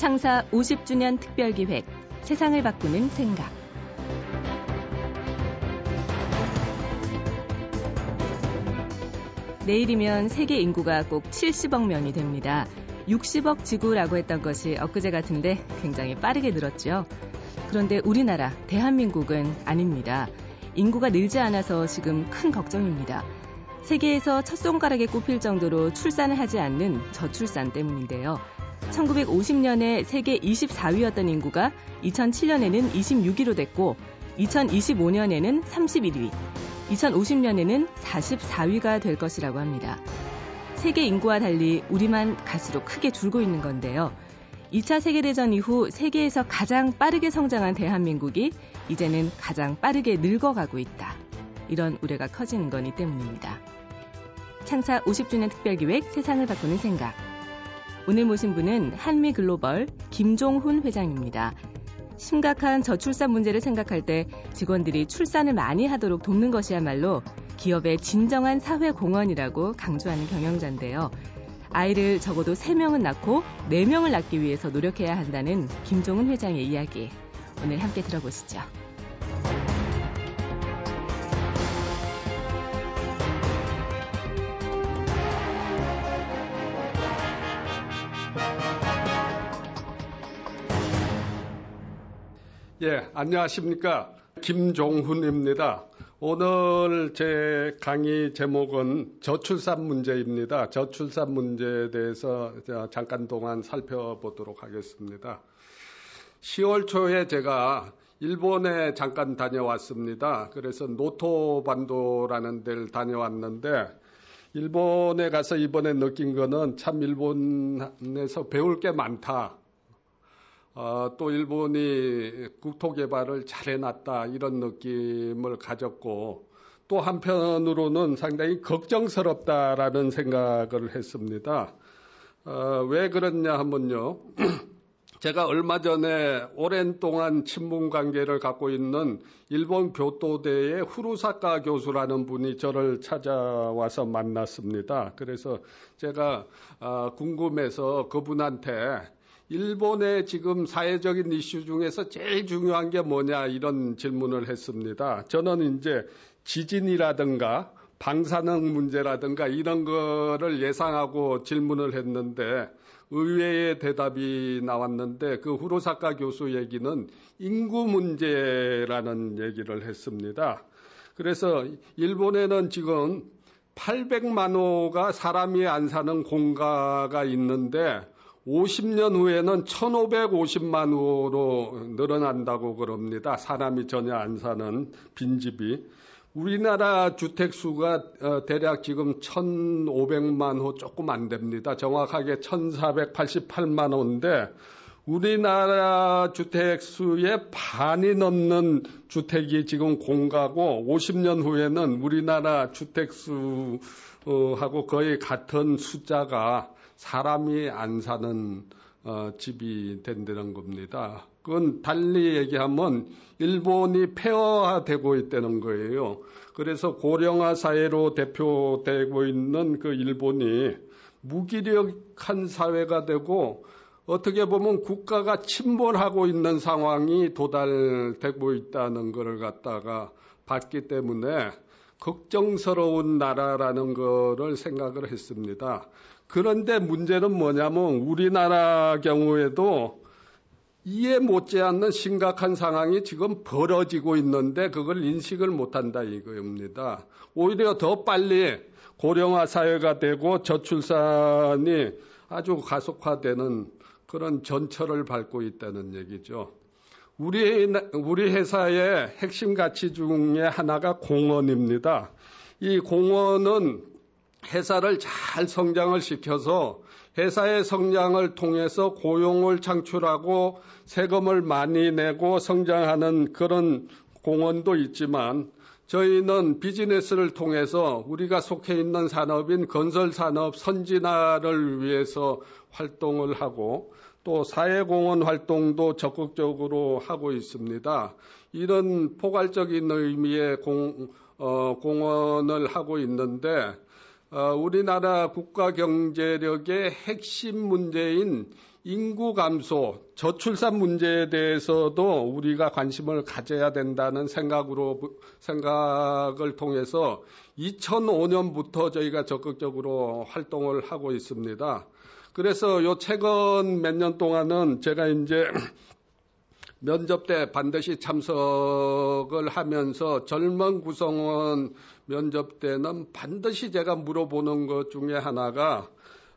창사 50주년 특별기획 세상을 바꾸는 생각 내일이면 세계 인구가 꼭 70억 명이 됩니다. 60억 지구라고 했던 것이 엊그제 같은데 굉장히 빠르게 늘었죠. 그런데 우리나라, 대한민국은 아닙니다. 인구가 늘지 않아서 지금 큰 걱정입니다. 세계에서 첫 손가락에 꼽힐 정도로 출산을 하지 않는 저출산 때문인데요. 1950년에 세계 24위였던 인구가 2007년에는 26위로 됐고 2025년에는 31위, 2050년에는 44위가 될 것이라고 합니다. 세계 인구와 달리 우리만 갈수록 크게 줄고 있는 건데요. 2차 세계대전 이후 세계에서 가장 빠르게 성장한 대한민국이 이제는 가장 빠르게 늙어가고 있다. 이런 우려가 커지는 거니 때문입니다. 창사 50주년 특별기획 세상을 바꾸는 생각. 오늘 모신 분은 한미 글로벌 김종훈 회장입니다. 심각한 저출산 문제를 생각할 때 직원들이 출산을 많이 하도록 돕는 것이야말로 기업의 진정한 사회 공헌이라고 강조하는 경영자인데요. 아이를 적어도 3명은 낳고 4명을 낳기 위해서 노력해야 한다는 김종훈 회장의 이야기. 오늘 함께 들어보시죠. 예, 안녕하십니까. 김종훈입니다. 오늘 제 강의 제목은 저출산 문제입니다. 저출산 문제에 대해서 잠깐 동안 살펴보도록 하겠습니다. 10월 초에 제가 일본에 잠깐 다녀왔습니다. 그래서 노토반도라는 데를 다녀왔는데 일본에 가서 이번에 느낀 거는 참 일본에서 배울 게 많다. 어, 또 일본이 국토 개발을 잘 해놨다 이런 느낌을 가졌고 또 한편으로는 상당히 걱정스럽다라는 생각을 했습니다. 어, 왜 그랬냐 하면요. 제가 얼마 전에 오랜 동안 친분 관계를 갖고 있는 일본 교토대의 후루사카 교수라는 분이 저를 찾아와서 만났습니다. 그래서 제가 어, 궁금해서 그분한테 일본의 지금 사회적인 이슈 중에서 제일 중요한 게 뭐냐 이런 질문을 했습니다. 저는 이제 지진이라든가 방사능 문제라든가 이런 거를 예상하고 질문을 했는데 의외의 대답이 나왔는데 그 후로사카 교수 얘기는 인구 문제라는 얘기를 했습니다. 그래서 일본에는 지금 800만 호가 사람이 안 사는 공가가 있는데 50년 후에는 1,550만 호로 늘어난다고 그럽니다. 사람이 전혀 안 사는 빈집이. 우리나라 주택 수가 어, 대략 지금 1,500만 호 조금 안 됩니다. 정확하게 1,488만 호인데 우리나라 주택 수의 반이 넘는 주택이 지금 공가고 50년 후에는 우리나라 주택 수 하고 거의 같은 숫자가 사람이 안 사는 어, 집이 된다는 겁니다. 그건 달리 얘기하면 일본이 폐허화되고 있다는 거예요. 그래서 고령화 사회로 대표되고 있는 그 일본이 무기력한 사회가 되고 어떻게 보면 국가가 침몰하고 있는 상황이 도달되고 있다는 것을 갖다가 봤기 때문에 걱정스러운 나라라는 것을 생각을 했습니다. 그런데 문제는 뭐냐면 우리나라 경우에도 이해 못지않는 심각한 상황이 지금 벌어지고 있는데 그걸 인식을 못한다 이거입니다. 오히려 더 빨리 고령화 사회가 되고 저출산이 아주 가속화되는 그런 전철을 밟고 있다는 얘기죠. 우리, 우리 회사의 핵심 가치 중에 하나가 공헌입니다. 이 공헌은 회사를 잘 성장을 시켜서 회사의 성장을 통해서 고용을 창출하고 세금을 많이 내고 성장하는 그런 공헌도 있지만 저희는 비즈니스를 통해서 우리가 속해 있는 산업인 건설 산업 선진화를 위해서 활동을 하고 또 사회공헌 활동도 적극적으로 하고 있습니다. 이런 포괄적인 의미의 공, 어, 공헌을 하고 있는데 어, 우리나라 국가 경제력의 핵심 문제인 인구 감소, 저출산 문제에 대해서도 우리가 관심을 가져야 된다는 생각으로 생각을 통해서 2005년부터 저희가 적극적으로 활동을 하고 있습니다. 그래서 요 최근 몇 년 동안은 제가 이제 면접 때 반드시 참석을 하면서 젊은 구성원 면접 때는 반드시 제가 물어보는 것 중에 하나가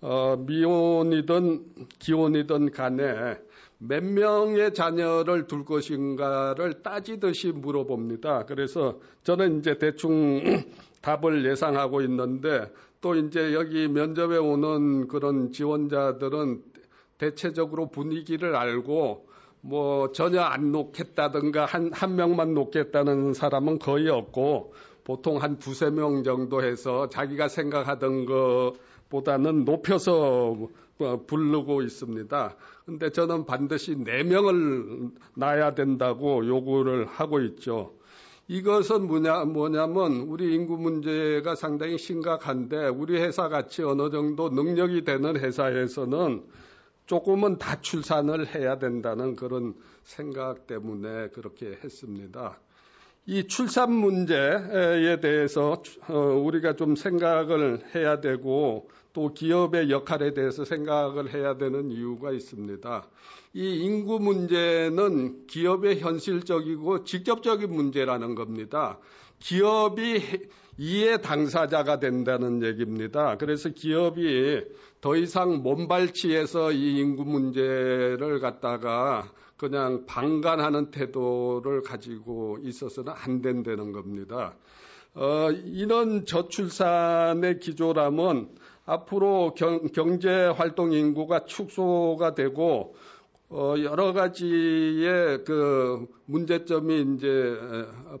어, 미혼이든 기혼이든 간에 몇 명의 자녀를 둘 것인가를 따지듯이 물어봅니다. 그래서 저는 이제 대충 답을 예상하고 있는데 또 이제 여기 면접에 오는 그런 지원자들은 대체적으로 분위기를 알고 뭐 전혀 안 놓겠다든가 한, 한 명만 놓겠다는 사람은 거의 없고 보통 한 두세 명 정도 해서 자기가 생각하던 것보다는 높여서 어, 부르고 있습니다. 근데 저는 반드시 네 명을 놔야 된다고 요구를 하고 있죠. 이것은 뭐냐, 뭐냐면 우리 인구 문제가 상당히 심각한데 우리 회사 같이 어느 정도 능력이 되는 회사에서는 조금은 다 출산을 해야 된다는 그런 생각 때문에 그렇게 했습니다. 이 출산 문제에 대해서 어, 우리가 좀 생각을 해야 되고 또 기업의 역할에 대해서 생각을 해야 되는 이유가 있습니다. 이 인구 문제는 기업의 현실적이고 직접적인 문제라는 겁니다. 기업이 이해 당사자가 된다는 얘기입니다. 그래서 기업이 더 이상 몸발치에서 이 인구 문제를 갖다가 그냥 방관하는 태도를 가지고 있어서는 안 된다는 겁니다. 어, 이런 저출산의 기조라면 앞으로 경, 제 활동 인구가 축소가 되고 어, 여러 가지의 그 문제점이 이제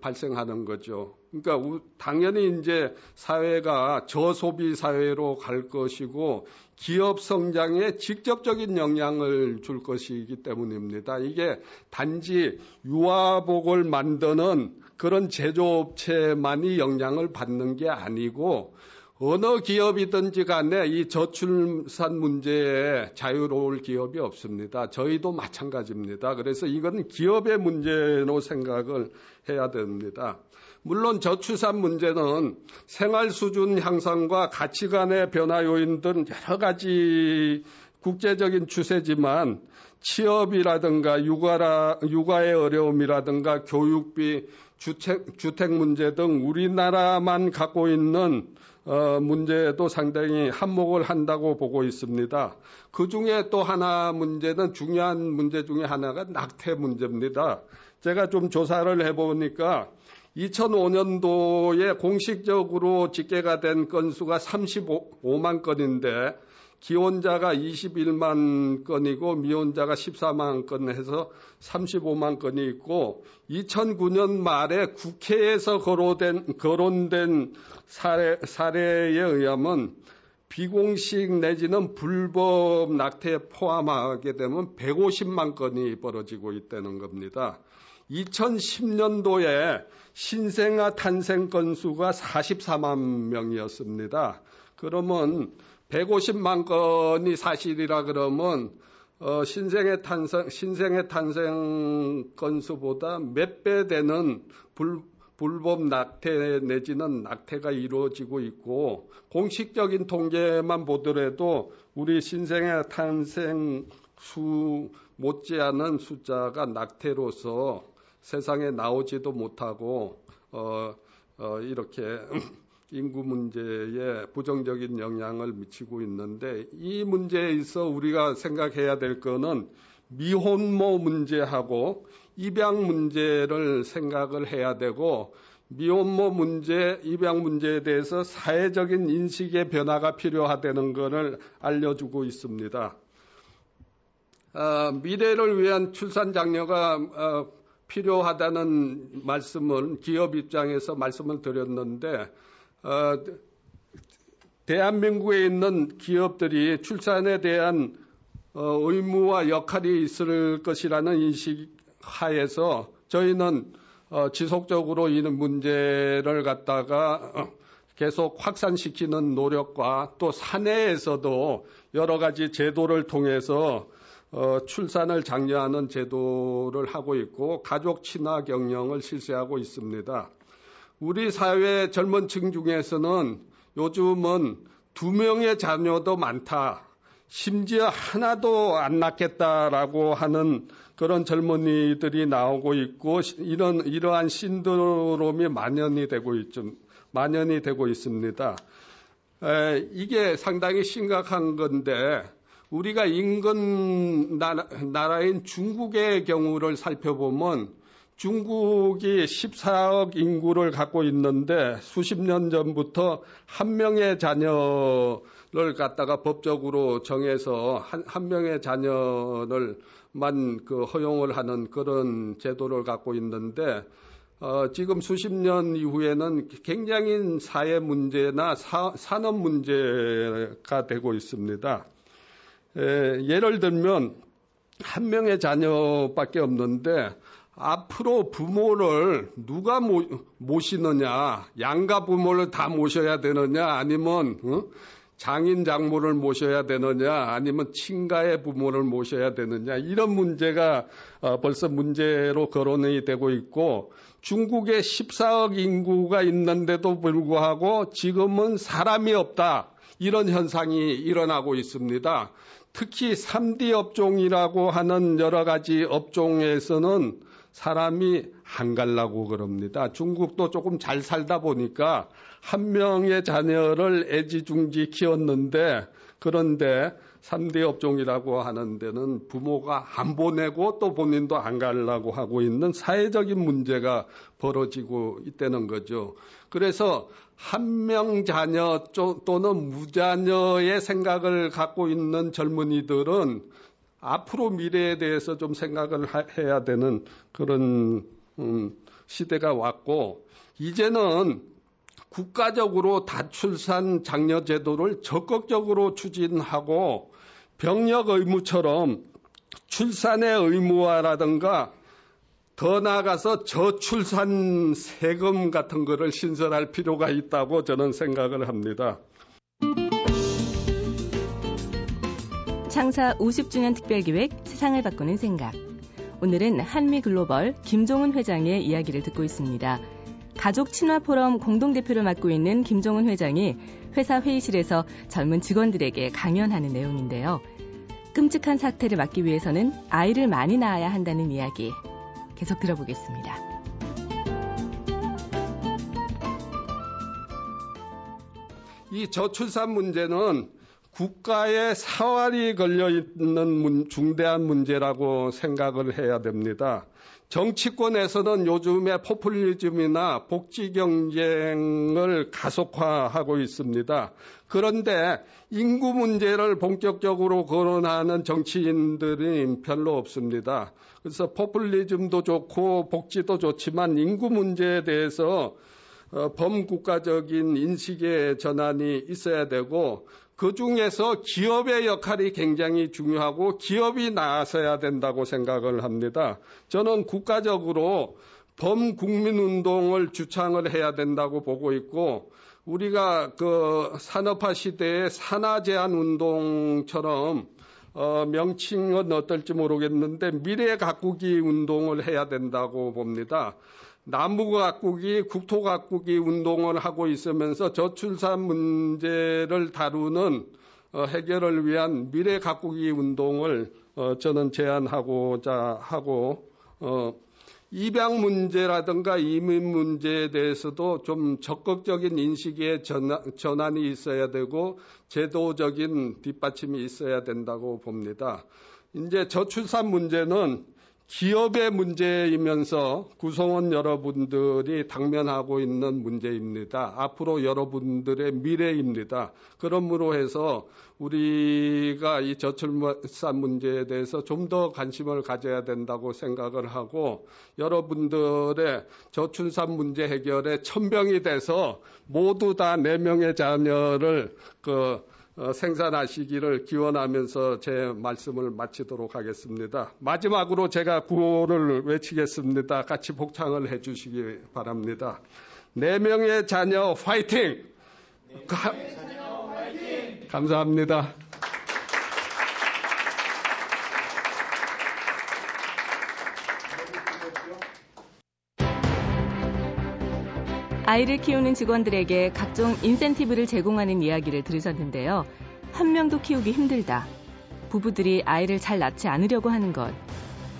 발생하는 거죠. 그러니까 당연히 이제 사회가 저소비 사회로 갈 것이고 기업 성장에 직접적인 영향을 줄 것이기 때문입니다. 이게 단지 유아복을 만드는 그런 제조업체만이 영향을 받는 게 아니고 어느 기업이든지 간에 이 저출산 문제에 자유로울 기업이 없습니다. 저희도 마찬가지입니다. 그래서 이건 기업의 문제로 생각을 해야 됩니다. 물론 저출산 문제는 생활 수준 향상과 가치관의 변화 요인 등 여러 가지 국제적인 추세지만 취업이라든가 육아라, 육아의 어려움이라든가 교육비, 주택, 주택 문제 등 우리나라만 갖고 있는 어, 문제도 상당히 한몫을 한다고 보고 있습니다. 그 중에 또 하나 문제는 중요한 문제 중에 하나가 낙태 문제입니다. 제가 좀 조사를 해보니까 2005년도에 공식적으로 집계가 된 건수가 35만 건인데 기혼자가 21만 건이고 미혼자가 14만 건 해서 35만 건이 있고 2009년 말에 국회에서 거론된, 거론된 사례, 사례에 의하면 비공식 내지는 불법 낙태에 포함하게 되면 150만 건이 벌어지고 있다는 겁니다. 2010년도에 신생아 탄생 건수가 44만 명이었습니다. 그러면 150만 건이 사실이라 그러면 어, 신생의 탄생 신생의 탄생 건수보다 몇 배 되는 불, 불법 낙태 내지는 낙태가 이루어지고 있고 공식적인 통계만 보더라도 우리 신생의 탄생 수 못지않은 숫자가 낙태로서 세상에 나오지도 못하고 어, 어, 이렇게 인구 문제에 부정적인 영향을 미치고 있는데 이 문제에 있어 우리가 생각해야 될 거는 미혼모 문제하고 입양 문제를 생각을 해야 되고 미혼모 문제, 입양 문제에 대해서 사회적인 인식의 변화가 필요하다는 것을 알려주고 있습니다. 어, 미래를 위한 출산 장려가 어, 필요하다는 말씀을 기업 입장에서 말씀을 드렸는데 어, 대한민국에 있는 기업들이 출산에 대한 어, 의무와 역할이 있을 것이라는 인식 하에서 저희는 어, 지속적으로 이 문제를 갖다가 어, 계속 확산시키는 노력과 또 사내에서도 여러 가지 제도를 통해서 어, 출산을 장려하는 제도를 하고 있고 가족 친화 경영을 실시하고 있습니다. 우리 사회 젊은 층 중에서는 요즘은 두 명의 자녀도 많다. 심지어 하나도 안 낳겠다라고 하는 그런 젊은이들이 나오고 있고 이런 이러한 신드롬이 만연이 되고 있죠. 만연이 되고 있습니다. 에, 이게 상당히 심각한 건데 우리가 인근 나라, 인 중국의 경우를 살펴보면 중국이 14억 인구를 갖고 있는데 수십 년 전부터 한 명의 자녀를 갖다가 법적으로 정해서 한, 한 명의 자녀를 만 그 허용을 하는 그런 제도를 갖고 있는데 어, 지금 수십 년 이후에는 굉장히 사회 문제나 사, 산업 문제가 되고 있습니다. 에, 예를 들면 한 명의 자녀밖에 없는데 앞으로 부모를 누가 모, 모시느냐, 양가 부모를 다 모셔야 되느냐, 아니면 어? 장인 장모를 모셔야 되느냐, 아니면 친가의 부모를 모셔야 되느냐, 이런 문제가 어, 벌써 문제로 거론이 되고 있고, 중국에 14억 인구가 있는데도 불구하고 지금은 사람이 없다. 이런 현상이 일어나고 있습니다. 특히 3D 업종이라고 하는 여러 가지 업종에서는 사람이 안 갈라고 그럽니다. 중국도 조금 잘 살다 보니까 한 명의 자녀를 애지중지 키웠는데 그런데 3대 업종이라고 하는 데는 부모가 안 보내고 또 본인도 안 가려고 하고 있는 사회적인 문제가 벌어지고 있다는 거죠. 그래서 한 명 자녀 또는 무자녀의 생각을 갖고 있는 젊은이들은 앞으로 미래에 대해서 좀 생각을 해야 되는 그런 음, 시대가 왔고 이제는 국가적으로 다출산 장려 제도를 적극적으로 추진하고 병력 의무처럼 출산의 의무화라든가 더 나아가서 저출산 세금 같은 거를 신설할 필요가 있다고 저는 생각을 합니다. 창사 50주년 특별기획 세상을 바꾸는 생각. 오늘은 한미 글로벌 김종은 회장의 이야기를 듣고 있습니다. 가족 친화 포럼 공동대표를 맡고 있는 김종은 회장이 회사 회의실에서 젊은 직원들에게 강연하는 내용인데요. 끔찍한 사태를 막기 위해서는 아이를 많이 낳아야 한다는 이야기. 계속 들어보겠습니다. 이 저출산 문제는 국가의 사활이 걸려 있는 중대한 문제라고 생각을 해야 됩니다. 정치권에서는 요즘에 포퓰리즘이나 복지 경쟁을 가속화하고 있습니다. 그런데 인구 문제를 본격적으로 거론하는 정치인들이 별로 없습니다. 그래서 포퓰리즘도 좋고 복지도 좋지만 인구 문제에 대해서 어, 범국가적인 인식의 전환이 있어야 되고 그 중에서 기업의 역할이 굉장히 중요하고 기업이 나서야 된다고 생각을 합니다. 저는 국가적으로 범국민운동을 주창을 해야 된다고 보고 있고 우리가 그 산업화 시대의 산화 제한 운동처럼 어, 명칭은 어떨지 모르겠는데 미래 가꾸기 운동을 해야 된다고 봅니다. 남부 각국이 국토 각국이 운동을 하고 있으면서 저출산 문제를 다루는 어, 해결을 위한 미래 각국이 운동을 어, 저는 제안하고자 하고 어, 입양 문제라든가 이민 문제에 대해서도 좀 적극적인 인식의 전환, 이 있어야 되고 제도적인 뒷받침이 있어야 된다고 봅니다. 이제 저출산 문제는 기업의 문제이면서 구성원 여러분들이 당면하고 있는 문제입니다. 앞으로 여러분들의 미래입니다. 그러므로 해서 우리가 이 저출산 문제에 대해서 좀 더 관심을 가져야 된다고 생각을 하고 여러분들의 저출산 문제 해결에 천병이 돼서 모두 다네 명의 자녀를 그 어, 생산하시기를 기원하면서 제 말씀을 마치도록 하겠습니다. 마지막으로 제가 구호를 외치겠습니다. 같이 복창을 해 주시기 바랍니다. 네 명의 자녀 화이팅! 네 명의 자녀 화이팅! 감사합니다. 아이를 키우는 직원들에게 각종 인센티브를 제공하는 이야기를 들으셨는데요. 한 명도 키우기 힘들다. 부부들이 아이를 잘 낳지 않으려고 하는 것.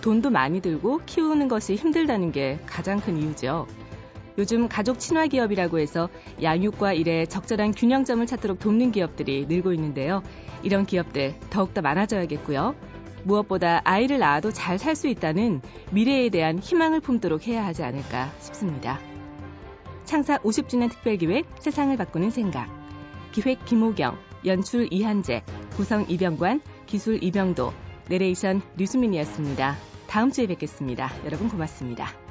돈도 많이 들고 키우는 것이 힘들다는 게 가장 큰 이유죠. 요즘 가족 친화 기업이라고 해서 양육과 일에 적절한 균형점을 찾도록 돕는 기업들이 늘고 있는데요. 이런 기업들 더욱더 많아져야겠고요. 무엇보다 아이를 낳아도 잘 살 수 있다는 미래에 대한 희망을 품도록 해야 하지 않을까 싶습니다. 창사 50주년 특별기획 세상을 바꾸는 생각. 기획 김호경, 연출 이한재, 구성 이병관, 기술 이병도, 내레이션 류수민이었습니다. 다음 주에 뵙겠습니다. 여러분 고맙습니다.